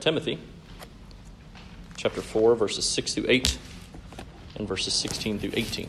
Timothy, chapter 4, verses 6 through 8, and verses 16 through 18.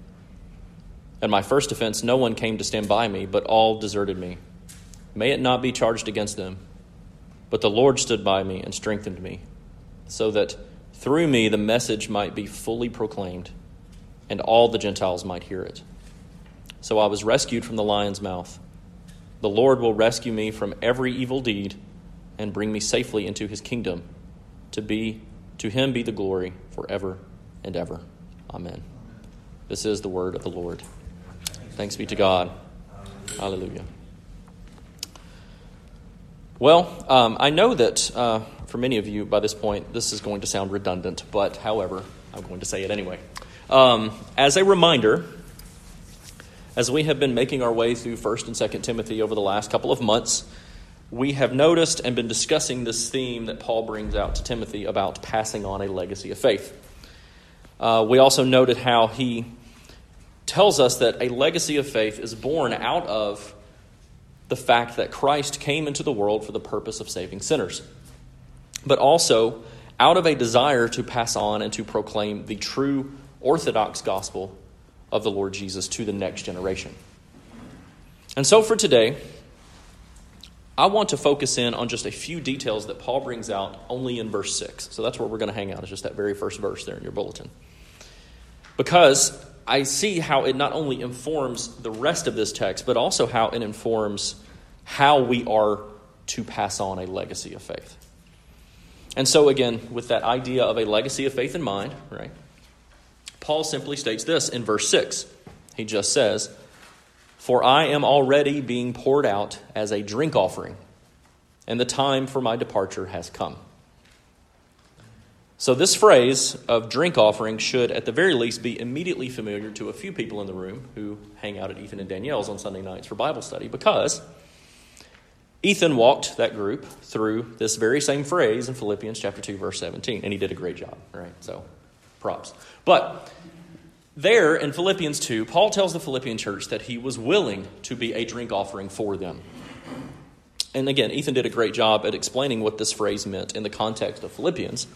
At my first offense, no one came to stand by me, but all deserted me. May it not be charged against them. But the Lord stood by me and strengthened me, so that through me the message might be fully proclaimed, and all the Gentiles might hear it. So I was rescued from the lion's mouth. The Lord will rescue me from every evil deed and bring me safely into his kingdom to be to him be the glory forever and ever. Amen. This is the word of the Lord. Thanks be to God. Hallelujah. Well, um, I know that uh, for many of you by this point, this is going to sound redundant, but however, I'm going to say it anyway. Um, as a reminder, as we have been making our way through 1st and 2nd Timothy over the last couple of months, we have noticed and been discussing this theme that Paul brings out to Timothy about passing on a legacy of faith. Uh, we also noted how he tells us that a legacy of faith is born out of the fact that Christ came into the world for the purpose of saving sinners, but also out of a desire to pass on and to proclaim the true orthodox gospel of the Lord Jesus to the next generation. And so for today, I want to focus in on just a few details that Paul brings out only in verse 6. So that's where we're going to hang out, is just that very first verse there in your bulletin. Because I see how it not only informs the rest of this text, but also how it informs how we are to pass on a legacy of faith. And so, again, with that idea of a legacy of faith in mind, right, Paul simply states this in verse 6. He just says, for I am already being poured out as a drink offering, and the time for my departure has come. So, this phrase of drink offering should, at the very least, be immediately familiar to a few people in the room who hang out at Ethan and Danielle's on Sunday nights for Bible study, because Ethan walked that group through this very same phrase in Philippians chapter 2, verse 17, and he did a great job, right? So, props. But there in Philippians 2, Paul tells the Philippian church that he was willing to be a drink offering for them. And again, Ethan did a great job at explaining what this phrase meant in the context of Philippians.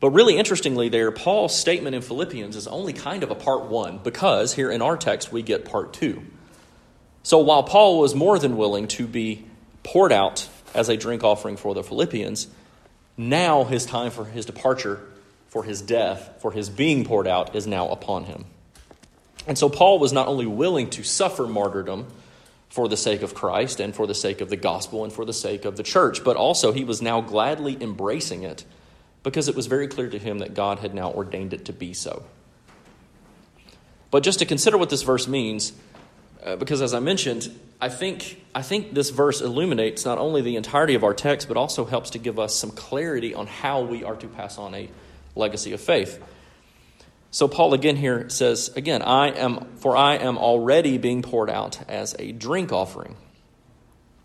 But really interestingly, there, Paul's statement in Philippians is only kind of a part one because here in our text we get part two. So while Paul was more than willing to be poured out as a drink offering for the Philippians, now his time for his departure for his death, for his being poured out, is now upon him. And so Paul was not only willing to suffer martyrdom for the sake of Christ and for the sake of the gospel and for the sake of the church, but also he was now gladly embracing it because it was very clear to him that God had now ordained it to be so. But just to consider what this verse means, uh, because as I mentioned, I think, I think this verse illuminates not only the entirety of our text, but also helps to give us some clarity on how we are to pass on a legacy of faith. So Paul again here says, again, I am for I am already being poured out as a drink offering.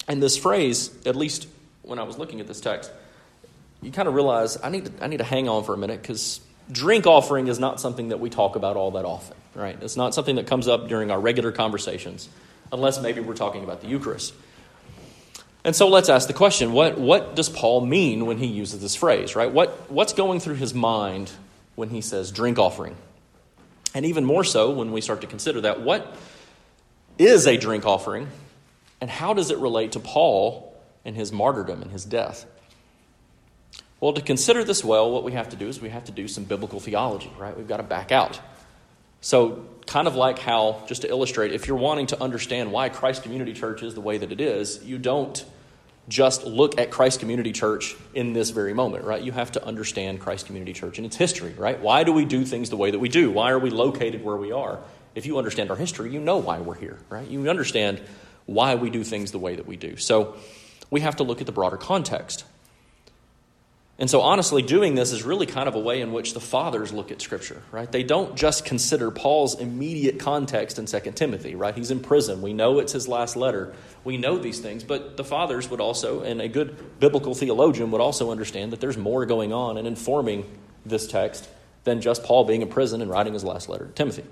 And this phrase, at least when I was looking at this text, you kind of realize I need to, I need to hang on for a minute because drink offering is not something that we talk about all that often, right? It's not something that comes up during our regular conversations, unless maybe we're talking about the Eucharist. And so let's ask the question what, what does Paul mean when he uses this phrase, right? What, what's going through his mind when he says drink offering? And even more so when we start to consider that, what is a drink offering and how does it relate to Paul and his martyrdom and his death? Well, to consider this well, what we have to do is we have to do some biblical theology, right? We've got to back out. So, kind of like how, just to illustrate, if you're wanting to understand why Christ Community Church is the way that it is, you don't just look at Christ Community Church in this very moment, right? You have to understand Christ Community Church and its history, right? Why do we do things the way that we do? Why are we located where we are? If you understand our history, you know why we're here, right? You understand why we do things the way that we do. So we have to look at the broader context. And so, honestly, doing this is really kind of a way in which the fathers look at Scripture, right? They don't just consider Paul's immediate context in 2 Timothy, right? He's in prison. We know it's his last letter. We know these things, but the fathers would also, and a good biblical theologian would also understand that there's more going on in informing this text than just Paul being in prison and writing his last letter to Timothy.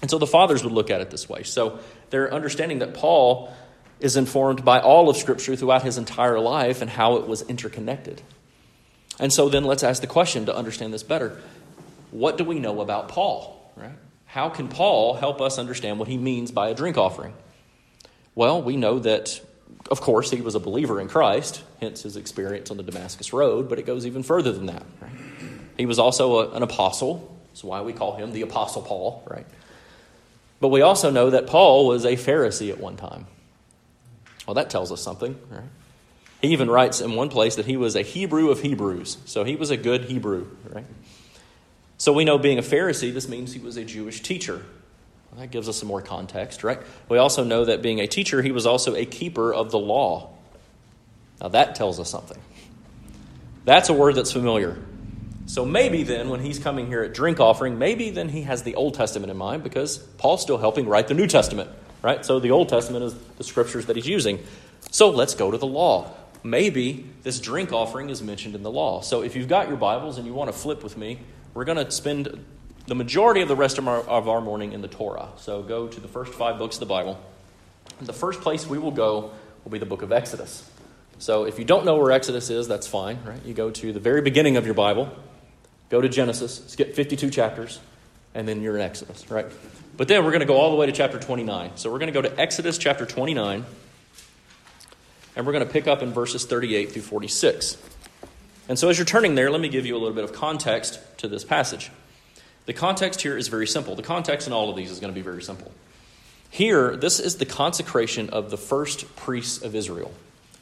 And so the fathers would look at it this way. So they're understanding that Paul is informed by all of Scripture throughout his entire life and how it was interconnected. And so then let's ask the question to understand this better. What do we know about Paul, right? How can Paul help us understand what he means by a drink offering? Well, we know that of course he was a believer in Christ, hence his experience on the Damascus road, but it goes even further than that, right? He was also a, an apostle. That's why we call him the apostle Paul, right? But we also know that Paul was a Pharisee at one time. Well, that tells us something, right? He even writes in one place that he was a Hebrew of Hebrews. So he was a good Hebrew, right? So we know being a Pharisee, this means he was a Jewish teacher. Well, that gives us some more context, right? We also know that being a teacher, he was also a keeper of the law. Now that tells us something. That's a word that's familiar. So maybe then, when he's coming here at drink offering, maybe then he has the Old Testament in mind because Paul's still helping write the New Testament, right? So the Old Testament is the scriptures that he's using. So let's go to the law maybe this drink offering is mentioned in the law. So if you've got your Bibles and you want to flip with me, we're going to spend the majority of the rest of our, of our morning in the Torah. So go to the first five books of the Bible. The first place we will go will be the book of Exodus. So if you don't know where Exodus is, that's fine, right? You go to the very beginning of your Bible, go to Genesis, skip 52 chapters, and then you're in Exodus, right? But then we're going to go all the way to chapter 29. So we're going to go to Exodus chapter 29 and we're going to pick up in verses 38 through 46. And so, as you're turning there, let me give you a little bit of context to this passage. The context here is very simple. The context in all of these is going to be very simple. Here, this is the consecration of the first priests of Israel.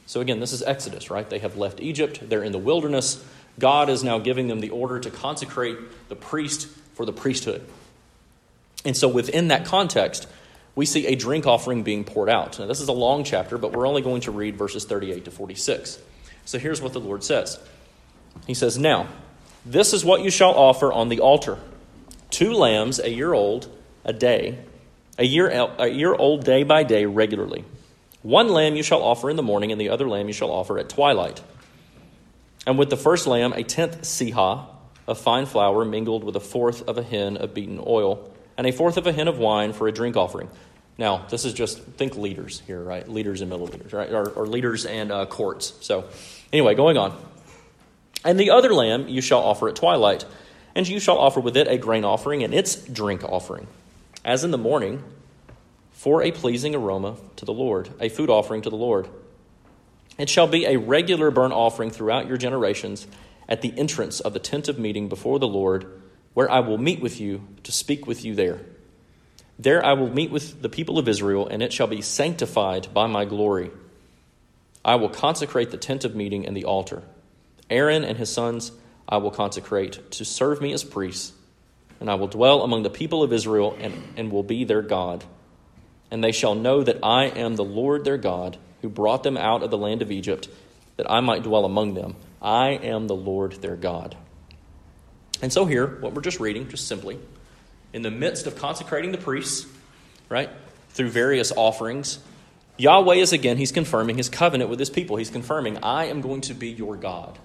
So, again, this is Exodus, right? They have left Egypt, they're in the wilderness. God is now giving them the order to consecrate the priest for the priesthood. And so, within that context, we see a drink offering being poured out. Now, this is a long chapter, but we're only going to read verses 38 to 46. So here's what the Lord says He says, Now, this is what you shall offer on the altar two lambs, a year old, a day, a year, a year old day by day regularly. One lamb you shall offer in the morning, and the other lamb you shall offer at twilight. And with the first lamb, a tenth seah of fine flour mingled with a fourth of a hin of beaten oil, and a fourth of a hin of wine for a drink offering. Now, this is just think leaders here, right? Leaders and milliliters, right? Or, or liters and uh. So, anyway, going on. And the other lamb you shall offer at twilight, and you shall offer with it a grain offering and its drink offering, as in the morning, for a pleasing aroma to the Lord, a food offering to the Lord. It shall be a regular burnt offering throughout your generations at the entrance of the tent of meeting before the Lord, where I will meet with you to speak with you there. There I will meet with the people of Israel, and it shall be sanctified by my glory. I will consecrate the tent of meeting and the altar. Aaron and his sons I will consecrate to serve me as priests, and I will dwell among the people of Israel and, and will be their God. And they shall know that I am the Lord their God, who brought them out of the land of Egypt, that I might dwell among them. I am the Lord their God. And so, here, what we're just reading, just simply, in the midst of consecrating the priests, right, through various offerings, Yahweh is again, he's confirming his covenant with his people. He's confirming, I am going to be your God.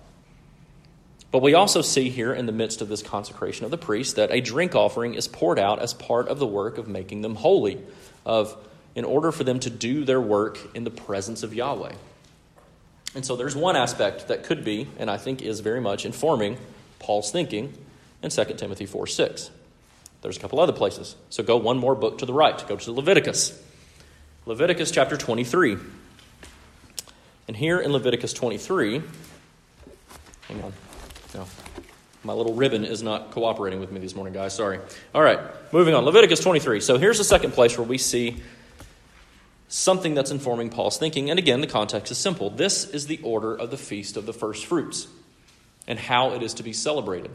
But we also see here in the midst of this consecration of the priests that a drink offering is poured out as part of the work of making them holy, of in order for them to do their work in the presence of Yahweh. And so there's one aspect that could be, and I think is very much informing Paul's thinking in 2 Timothy 4 6. There's a couple other places. So go one more book to the right. Go to Leviticus. Leviticus chapter 23. And here in Leviticus 23, hang on. No. My little ribbon is not cooperating with me this morning, guys. Sorry. All right, moving on. Leviticus 23. So here's the second place where we see something that's informing Paul's thinking. And again, the context is simple. This is the order of the feast of the first fruits and how it is to be celebrated.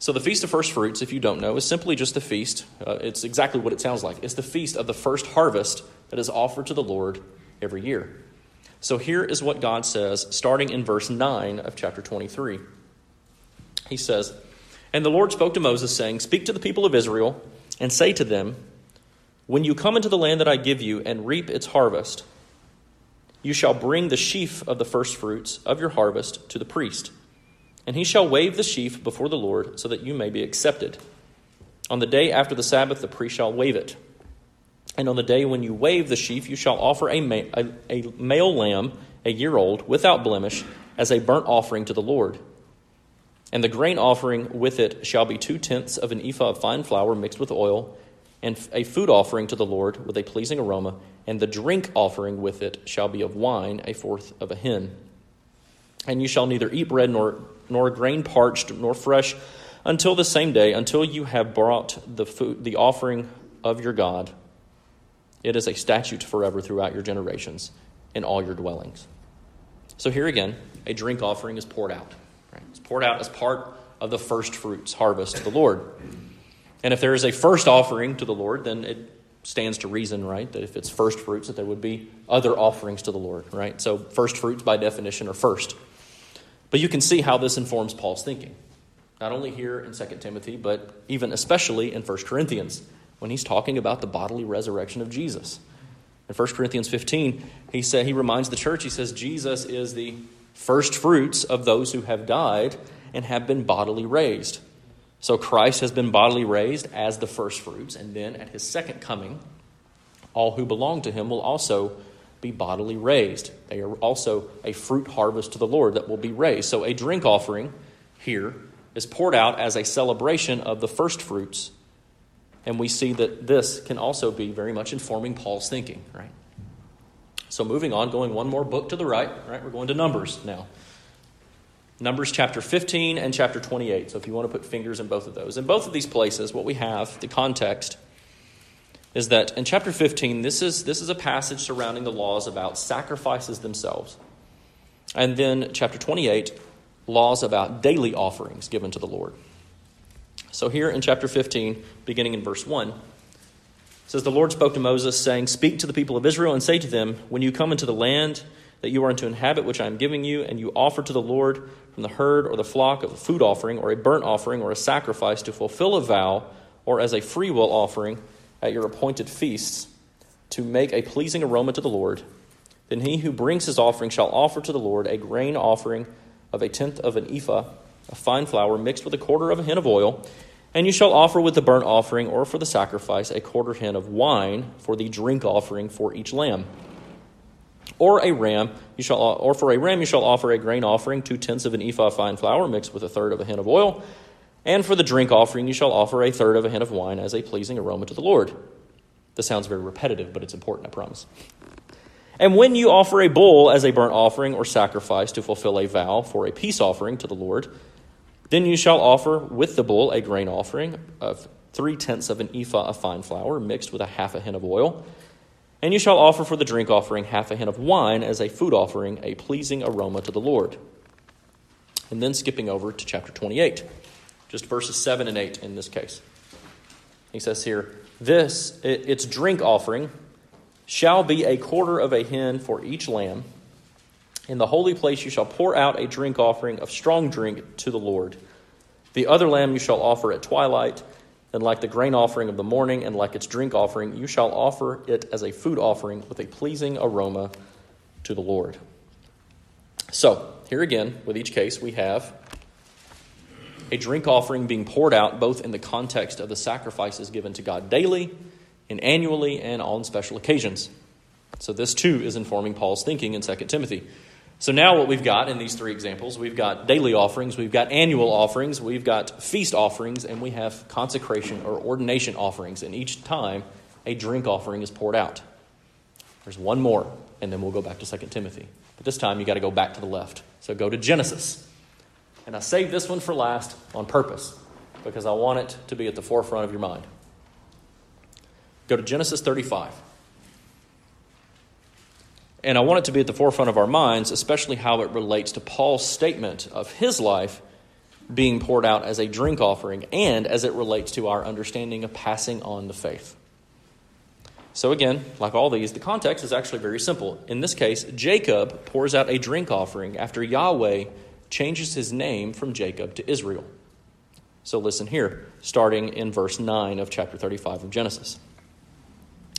So, the Feast of First Fruits, if you don't know, is simply just the feast. Uh, it's exactly what it sounds like. It's the feast of the first harvest that is offered to the Lord every year. So, here is what God says, starting in verse 9 of chapter 23. He says, And the Lord spoke to Moses, saying, Speak to the people of Israel, and say to them, When you come into the land that I give you and reap its harvest, you shall bring the sheaf of the first fruits of your harvest to the priest and he shall wave the sheaf before the Lord, so that you may be accepted. On the day after the Sabbath, the priest shall wave it. And on the day when you wave the sheaf, you shall offer a, ma- a, a male lamb, a year old, without blemish, as a burnt offering to the Lord. And the grain offering with it shall be two tenths of an ephah of fine flour mixed with oil, and a food offering to the Lord with a pleasing aroma. And the drink offering with it shall be of wine, a fourth of a hin. And you shall neither eat bread nor nor grain parched, nor fresh, until the same day, until you have brought the, food, the offering of your God. It is a statute forever throughout your generations in all your dwellings. So here again, a drink offering is poured out. Right? It's poured out as part of the first fruits harvest to the Lord. And if there is a first offering to the Lord, then it stands to reason, right, that if it's first fruits, that there would be other offerings to the Lord, right? So first fruits, by definition, are first. But you can see how this informs Paul's thinking, not only here in 2 Timothy, but even especially in 1 Corinthians, when he's talking about the bodily resurrection of Jesus. In 1 Corinthians 15, he, said, he reminds the church, he says, Jesus is the first fruits of those who have died and have been bodily raised. So Christ has been bodily raised as the first fruits, and then at his second coming, all who belong to him will also be bodily raised. They are also a fruit harvest to the Lord that will be raised. So a drink offering here is poured out as a celebration of the first fruits. And we see that this can also be very much informing Paul's thinking, right? So moving on, going one more book to the right, right? We're going to Numbers now. Numbers chapter 15 and chapter 28. So if you want to put fingers in both of those. In both of these places, what we have, the context, is that in chapter 15, this is, this is a passage surrounding the laws about sacrifices themselves. And then chapter 28, laws about daily offerings given to the Lord. So here in chapter 15, beginning in verse 1, says, The Lord spoke to Moses, saying, Speak to the people of Israel and say to them, When you come into the land that you are to inhabit, which I am giving you, and you offer to the Lord from the herd or the flock of a food offering, or a burnt offering, or a sacrifice to fulfill a vow, or as a freewill offering, at your appointed feasts to make a pleasing aroma to the Lord, then he who brings his offering shall offer to the Lord a grain offering of a tenth of an ephah of fine flour mixed with a quarter of a hin of oil. And you shall offer with the burnt offering or for the sacrifice a quarter hin of wine for the drink offering for each lamb. Or a ram, you shall, or for a ram you shall offer a grain offering, two tenths of an ephah of fine flour mixed with a third of a hin of oil and for the drink offering, you shall offer a third of a hin of wine as a pleasing aroma to the Lord. This sounds very repetitive, but it's important, I promise. And when you offer a bull as a burnt offering or sacrifice to fulfill a vow for a peace offering to the Lord, then you shall offer with the bull a grain offering of three tenths of an ephah of fine flour mixed with a half a hin of oil. And you shall offer for the drink offering half a hin of wine as a food offering, a pleasing aroma to the Lord. And then skipping over to chapter 28 just verses 7 and 8 in this case. He says here, This, its drink offering, shall be a quarter of a hin for each lamb. In the holy place you shall pour out a drink offering of strong drink to the Lord. The other lamb you shall offer at twilight, and like the grain offering of the morning, and like its drink offering, you shall offer it as a food offering with a pleasing aroma to the Lord. So, here again, with each case, we have a drink offering being poured out both in the context of the sacrifices given to God daily and annually and on special occasions. So, this too is informing Paul's thinking in 2 Timothy. So, now what we've got in these three examples we've got daily offerings, we've got annual offerings, we've got feast offerings, and we have consecration or ordination offerings. And each time a drink offering is poured out. There's one more, and then we'll go back to 2 Timothy. But this time you got to go back to the left. So, go to Genesis. And I saved this one for last on purpose because I want it to be at the forefront of your mind. Go to Genesis 35. And I want it to be at the forefront of our minds, especially how it relates to Paul's statement of his life being poured out as a drink offering and as it relates to our understanding of passing on the faith. So, again, like all these, the context is actually very simple. In this case, Jacob pours out a drink offering after Yahweh changes his name from Jacob to Israel. So, listen here, starting in verse 9 of chapter 35 of Genesis.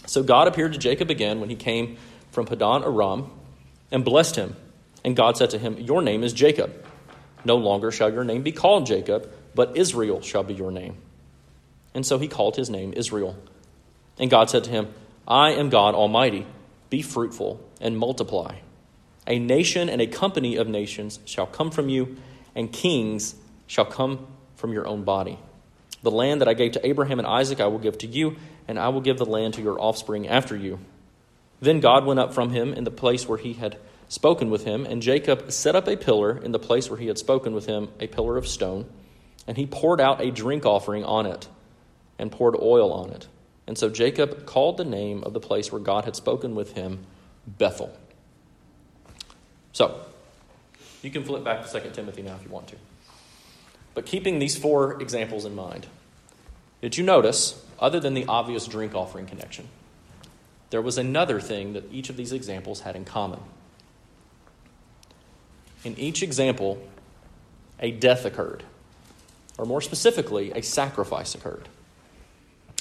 So, God appeared to Jacob again when he came from Padan Aram and blessed him. And God said to him, Your name is Jacob. No longer shall your name be called Jacob, but Israel shall be your name. And so he called his name Israel. And God said to him, I am God Almighty. Be fruitful and multiply. A nation and a company of nations shall come from you, and kings shall come from your own body. The land that I gave to Abraham and Isaac I will give to you, and I will give the land to your offspring after you. Then God went up from him in the place where he had spoken with him, and Jacob set up a pillar in the place where he had spoken with him, a pillar of stone, and he poured out a drink offering on it, and poured oil on it. And so Jacob called the name of the place where God had spoken with him Bethel. So, you can flip back to 2 Timothy now if you want to. But keeping these four examples in mind, did you notice, other than the obvious drink offering connection, there was another thing that each of these examples had in common. In each example, a death occurred, or more specifically, a sacrifice occurred.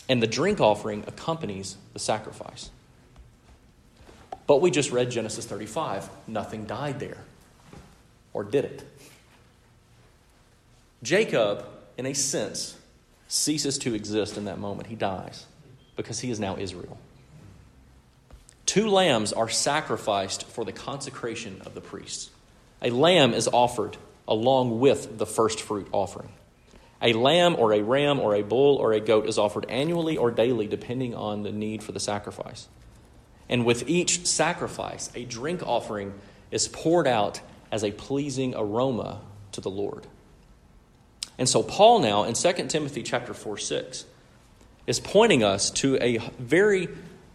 And the drink offering accompanies the sacrifice. But we just read Genesis 35. Nothing died there. Or did it? Jacob, in a sense, ceases to exist in that moment. He dies because he is now Israel. Two lambs are sacrificed for the consecration of the priests. A lamb is offered along with the first fruit offering. A lamb or a ram or a bull or a goat is offered annually or daily, depending on the need for the sacrifice. And with each sacrifice, a drink offering is poured out as a pleasing aroma to the Lord. And so Paul now in 2 Timothy chapter 4 6 is pointing us to a very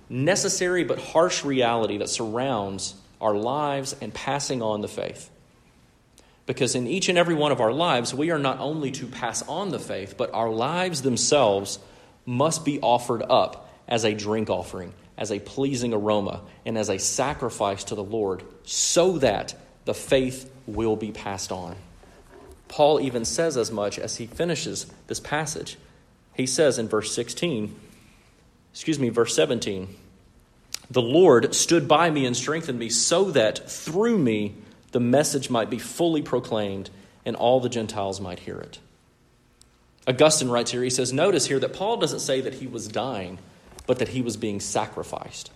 necessary but harsh reality that surrounds our lives and passing on the faith. Because in each and every one of our lives, we are not only to pass on the faith, but our lives themselves must be offered up as a drink offering, as a pleasing aroma, and as a sacrifice to the Lord, so that the faith will be passed on. Paul even says as much as he finishes this passage. He says in verse 16, excuse me, verse 17, the Lord stood by me and strengthened me so that through me the message might be fully proclaimed and all the Gentiles might hear it. Augustine writes here, he says, Notice here that Paul doesn't say that he was dying, but that he was being sacrificed.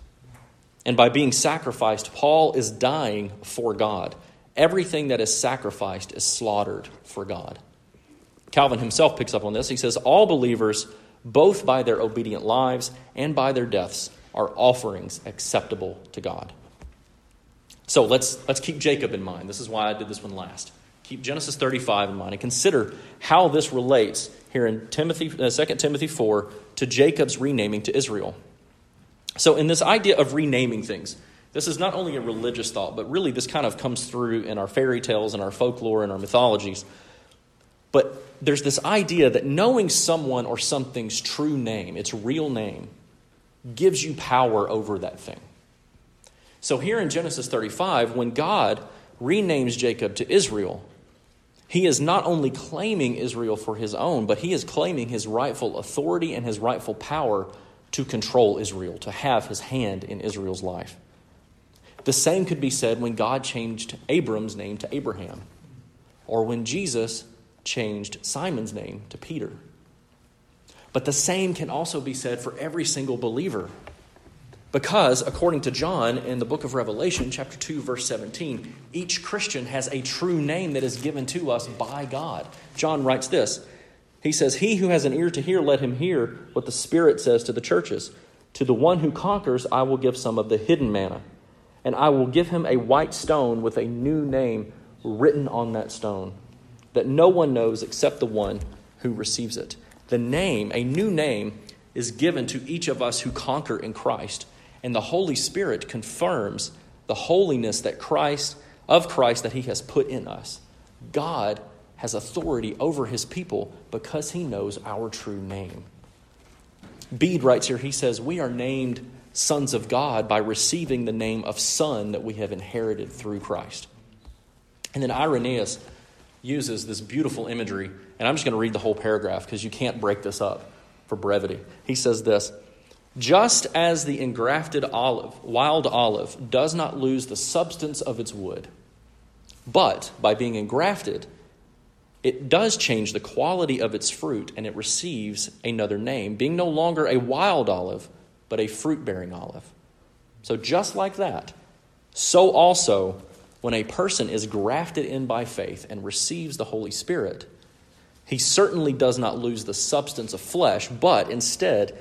And by being sacrificed, Paul is dying for God. Everything that is sacrificed is slaughtered for God. Calvin himself picks up on this. He says, All believers, both by their obedient lives and by their deaths, are offerings acceptable to God. So let's, let's keep Jacob in mind. This is why I did this one last. Keep Genesis 35 in mind and consider how this relates here in Timothy, uh, 2 Timothy 4 to Jacob's renaming to Israel. So, in this idea of renaming things, this is not only a religious thought, but really this kind of comes through in our fairy tales and our folklore and our mythologies. But there's this idea that knowing someone or something's true name, its real name, gives you power over that thing. So here in Genesis 35, when God renames Jacob to Israel, he is not only claiming Israel for his own, but he is claiming his rightful authority and his rightful power to control Israel, to have his hand in Israel's life. The same could be said when God changed Abram's name to Abraham, or when Jesus changed Simon's name to Peter. But the same can also be said for every single believer. Because, according to John in the book of Revelation, chapter 2, verse 17, each Christian has a true name that is given to us by God. John writes this He says, He who has an ear to hear, let him hear what the Spirit says to the churches. To the one who conquers, I will give some of the hidden manna, and I will give him a white stone with a new name written on that stone that no one knows except the one who receives it. The name, a new name, is given to each of us who conquer in Christ, and the Holy Spirit confirms the holiness that Christ of Christ that he has put in us. God has authority over his people because he knows our true name. Bede writes here, he says, We are named sons of God by receiving the name of son that we have inherited through Christ. And then Irenaeus uses this beautiful imagery, and I'm just going to read the whole paragraph because you can't break this up for brevity. He says this Just as the engrafted olive, wild olive, does not lose the substance of its wood, but by being engrafted, it does change the quality of its fruit and it receives another name, being no longer a wild olive, but a fruit bearing olive. So, just like that, so also when a person is grafted in by faith and receives the Holy Spirit, he certainly does not lose the substance of flesh, but instead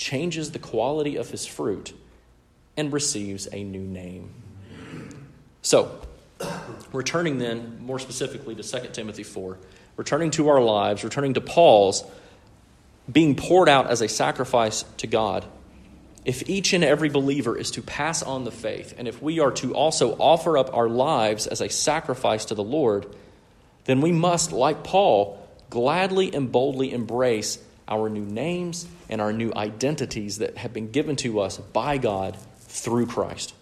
changes the quality of his fruit and receives a new name. So, returning then more specifically to 2 Timothy 4, returning to our lives, returning to Paul's being poured out as a sacrifice to God if each and every believer is to pass on the faith, and if we are to also offer up our lives as a sacrifice to the Lord, then we must, like Paul, gladly and boldly embrace our new names and our new identities that have been given to us by God through Christ.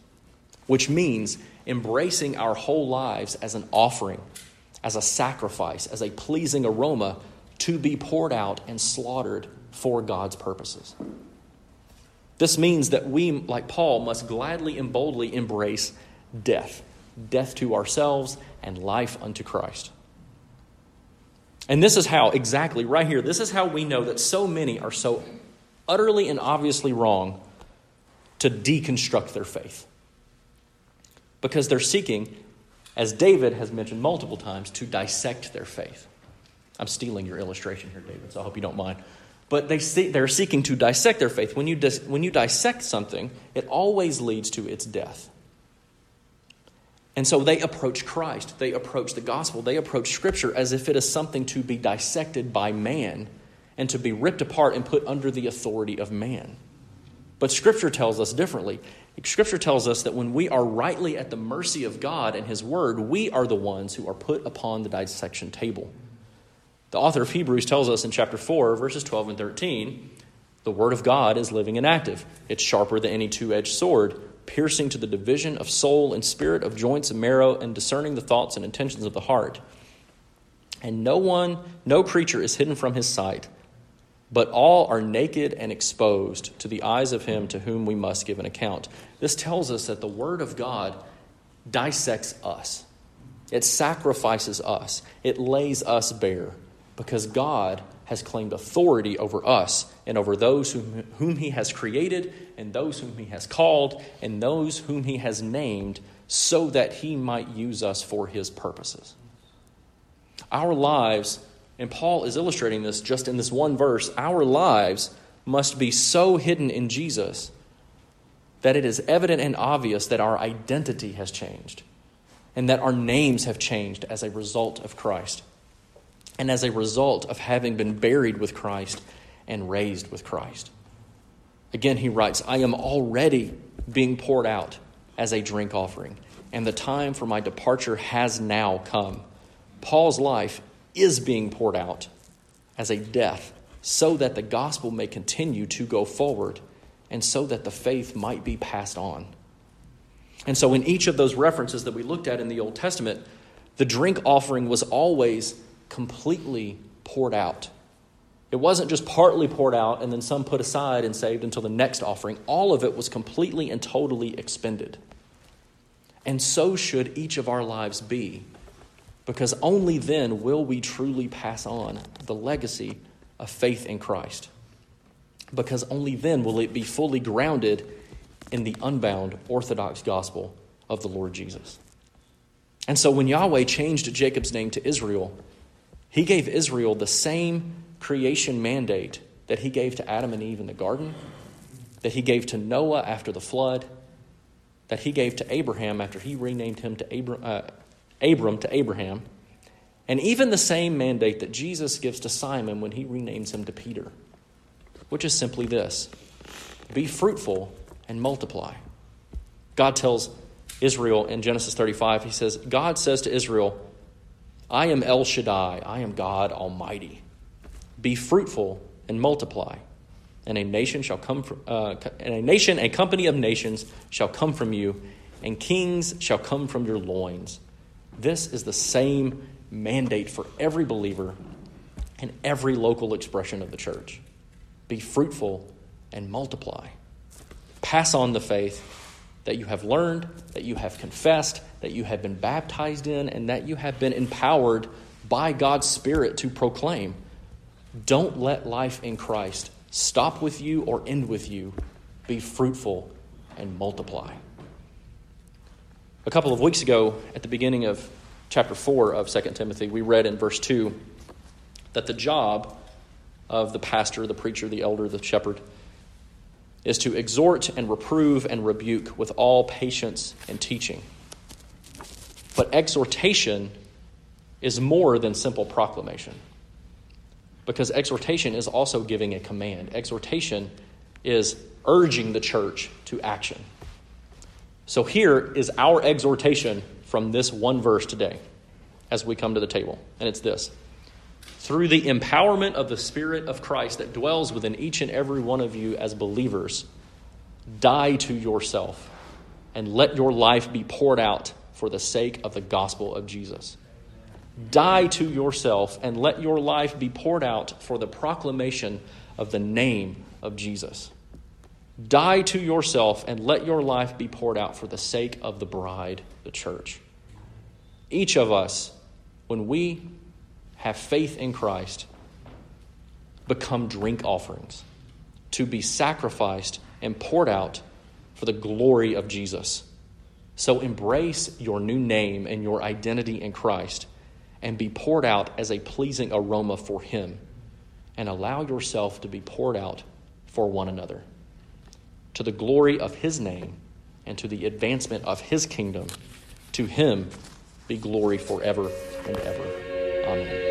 Which means embracing our whole lives as an offering, as a sacrifice, as a pleasing aroma to be poured out and slaughtered for God's purposes. This means that we, like Paul, must gladly and boldly embrace death death to ourselves and life unto Christ. And this is how, exactly right here, this is how we know that so many are so utterly and obviously wrong to deconstruct their faith. Because they're seeking, as David has mentioned multiple times, to dissect their faith. I'm stealing your illustration here, David, so I hope you don't mind. But they see, they're seeking to dissect their faith. When you, dis, when you dissect something, it always leads to its death. And so they approach Christ, they approach the gospel, they approach Scripture as if it is something to be dissected by man and to be ripped apart and put under the authority of man. But Scripture tells us differently. Scripture tells us that when we are rightly at the mercy of God and His Word, we are the ones who are put upon the dissection table. The author of Hebrews tells us in chapter 4, verses 12 and 13, the Word of God is living and active. It's sharper than any two edged sword, piercing to the division of soul and spirit, of joints and marrow, and discerning the thoughts and intentions of the heart. And no one, no creature is hidden from his sight, but all are naked and exposed to the eyes of him to whom we must give an account. This tells us that the Word of God dissects us, it sacrifices us, it lays us bare because God has claimed authority over us and over those whom, whom He has created and those whom He has called and those whom He has named so that He might use us for His purposes. Our lives, and Paul is illustrating this just in this one verse, our lives must be so hidden in Jesus that it is evident and obvious that our identity has changed and that our names have changed as a result of Christ and as a result of having been buried with Christ and raised with Christ. Again, he writes, I am already being poured out as a drink offering, and the time for my departure has now come. Paul's life is being poured out as a death so that the gospel may continue to go forward and so that the faith might be passed on. And so, in each of those references that we looked at in the Old Testament, the drink offering was always completely poured out. It wasn't just partly poured out and then some put aside and saved until the next offering. All of it was completely and totally expended. And so should each of our lives be, because only then will we truly pass on the legacy of faith in Christ. Because only then will it be fully grounded in the unbound orthodox gospel of the Lord Jesus. And so when Yahweh changed Jacob's name to Israel, he gave Israel the same creation mandate that he gave to Adam and Eve in the garden, that he gave to Noah after the flood, that he gave to Abraham after he renamed him to Abram, uh, Abram to Abraham, and even the same mandate that Jesus gives to Simon when he renames him to Peter, which is simply this be fruitful and multiply. God tells Israel in Genesis 35, he says, God says to Israel, I am El Shaddai, I am God Almighty. Be fruitful and multiply, and a nation shall come from, uh, and a nation, a company of nations shall come from you, and kings shall come from your loins. This is the same mandate for every believer and every local expression of the church. Be fruitful and multiply. Pass on the faith that you have learned, that you have confessed, that you have been baptized in, and that you have been empowered by God's Spirit to proclaim. Don't let life in Christ stop with you or end with you. Be fruitful and multiply. A couple of weeks ago, at the beginning of chapter 4 of 2 Timothy, we read in verse 2 that the job of the pastor, the preacher, the elder, the shepherd is to exhort and reprove and rebuke with all patience and teaching. But exhortation is more than simple proclamation. Because exhortation is also giving a command. Exhortation is urging the church to action. So here is our exhortation from this one verse today as we come to the table. And it's this Through the empowerment of the Spirit of Christ that dwells within each and every one of you as believers, die to yourself and let your life be poured out for the sake of the gospel of Jesus. Die to yourself and let your life be poured out for the proclamation of the name of Jesus. Die to yourself and let your life be poured out for the sake of the bride, the church. Each of us, when we have faith in Christ, become drink offerings to be sacrificed and poured out for the glory of Jesus. So embrace your new name and your identity in Christ and be poured out as a pleasing aroma for Him and allow yourself to be poured out for one another to the glory of his name and to the advancement of his kingdom. To him be glory forever and ever.